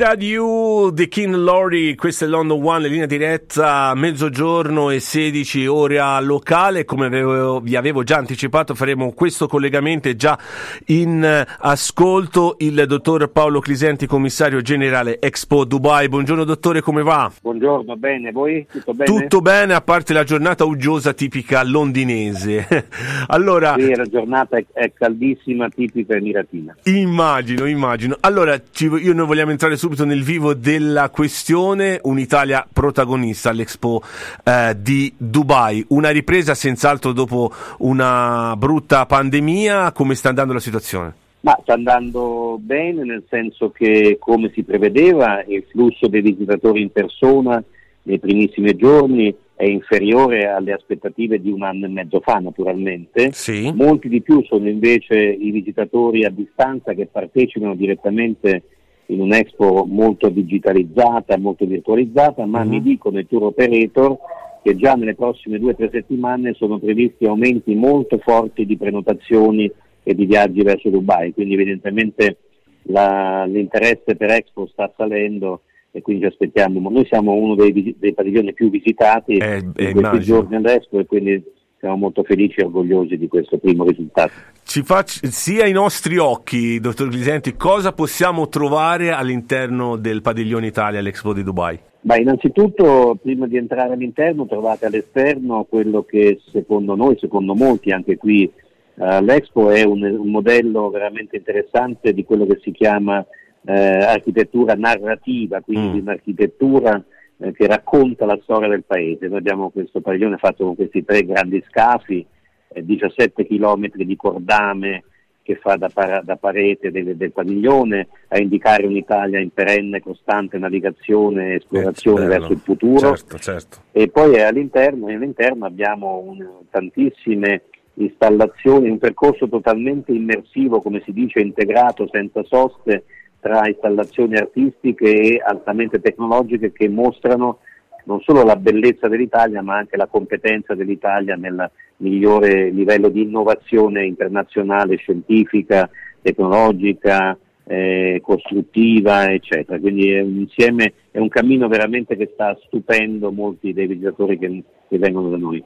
Without You, The King Lori, questa è London One, linea diretta, mezzogiorno e 16 ora locale, come avevo, vi avevo già anticipato faremo questo collegamento già in ascolto il dottor Paolo Clisenti, commissario generale Expo Dubai. Buongiorno dottore, come va? Buongiorno, bene, voi? Tutto bene? Tutto bene, a parte la giornata uggiosa tipica londinese. allora... Sì, la giornata è, è caldissima, tipica emiratina. Immagino, immagino. Allora, ci, io noi vogliamo entrare subito nel vivo della questione, un'Italia protagonista all'Expo eh, di Dubai, una ripresa senz'altro dopo una brutta pandemia, come sta andando la situazione? Ma sta andando bene nel senso che come si prevedeva il flusso dei visitatori in persona nei primissimi giorni è inferiore alle aspettative di un anno e mezzo fa naturalmente. Sì. Molti di più sono invece i visitatori a distanza che partecipano direttamente in un'expo molto digitalizzata, molto virtualizzata, ma mi dicono i tour operator che già nelle prossime due o tre settimane sono previsti aumenti molto forti di prenotazioni e di viaggi verso Dubai, quindi evidentemente la, l'interesse per Expo sta salendo e quindi ci aspettiamo. Noi siamo uno dei, dei padiglioni più visitati eh, in eh, questi immagino. giorni all'Expo e quindi siamo molto felici e orgogliosi di questo primo risultato. Ci faccia sia ai nostri occhi, dottor Glisenti, cosa possiamo trovare all'interno del padiglione Italia all'Expo di Dubai? Beh, innanzitutto, prima di entrare all'interno, trovate all'esterno quello che secondo noi, secondo molti, anche qui eh, all'Expo, è un, un, modello veramente interessante di quello che si chiama eh, architettura narrativa, quindi mm. un'architettura eh, che racconta la storia del paese. Noi abbiamo questo padiglione fatto con questi tre grandi scafi, 17 km di cordame che fa da, para, da parete del, del, padiglione a indicare un'Italia in perenne costante navigazione e esplorazione Eh, verso il futuro Certo, certo. e poi all'interno, all'interno abbiamo un, tantissime installazioni, un percorso totalmente immersivo, come si dice, integrato senza soste tra installazioni artistiche e altamente tecnologiche che mostrano non solo la bellezza dell'Italia ma anche la competenza dell'Italia nel migliore livello di innovazione internazionale, scientifica, tecnologica, eh, costruttiva, eccetera. Quindi è un insieme, è un cammino veramente che sta stupendo molti dei visitatori che, che vengono da noi.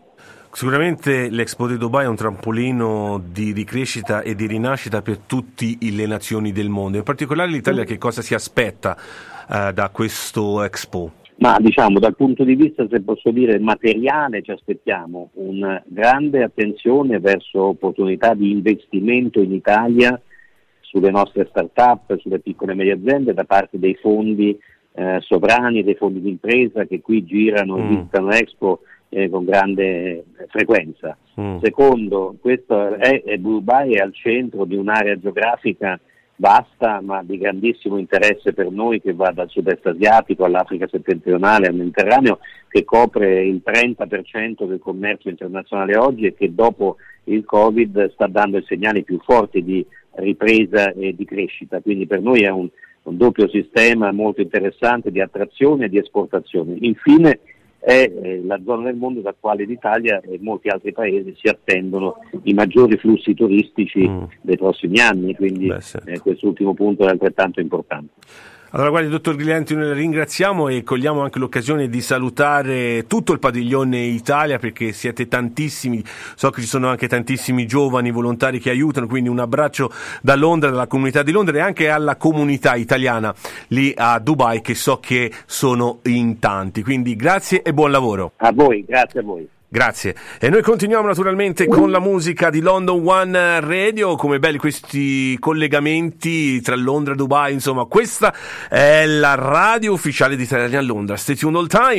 Sicuramente l'Expo di Dubai è un trampolino di ricrescita e di rinascita per tutte le nazioni del mondo, in particolare l'Italia che cosa si aspetta uh, da questo Expo? Ma diciamo dal punto di vista, se posso dire, materiale ci aspettiamo una grande attenzione verso opportunità di investimento in Italia sulle nostre start-up, sulle piccole e medie aziende da parte dei fondi eh, sovrani, dei fondi di impresa che qui girano e Mm. visitano Expo eh, con grande frequenza. Mm. Secondo, questo è, è Dubai è al centro di un'area geografica vasta ma di grandissimo interesse per noi che va dal sud-est asiatico all'Africa settentrionale al Mediterraneo che copre il 30% del commercio internazionale oggi e che dopo il Covid sta dando i segnali più forti di ripresa e di crescita. Quindi per noi è un, un doppio sistema molto interessante di attrazione e di esportazione. Infine è eh, la zona del mondo da quale l'Italia e molti altri paesi si attendono i maggiori flussi turistici Mm. dei prossimi anni, quindi Beh, certo. eh, quest'ultimo punto è altrettanto importante. Allora, guardi, dottor Griglianti, noi la ringraziamo e cogliamo anche l'occasione di salutare tutto il padiglione Italia perché siete tantissimi, so che ci sono anche tantissimi giovani volontari che aiutano, quindi un abbraccio da Londra, dalla comunità di Londra e anche alla comunità italiana lì a Dubai che so che sono in tanti. Quindi grazie e buon lavoro. A voi, grazie a voi. Grazie. E noi continuiamo naturalmente con la musica di London One Radio, come belli questi collegamenti tra Londra e Dubai, insomma, questa è la radio ufficiale di Italia a Londra. Stay tuned all time.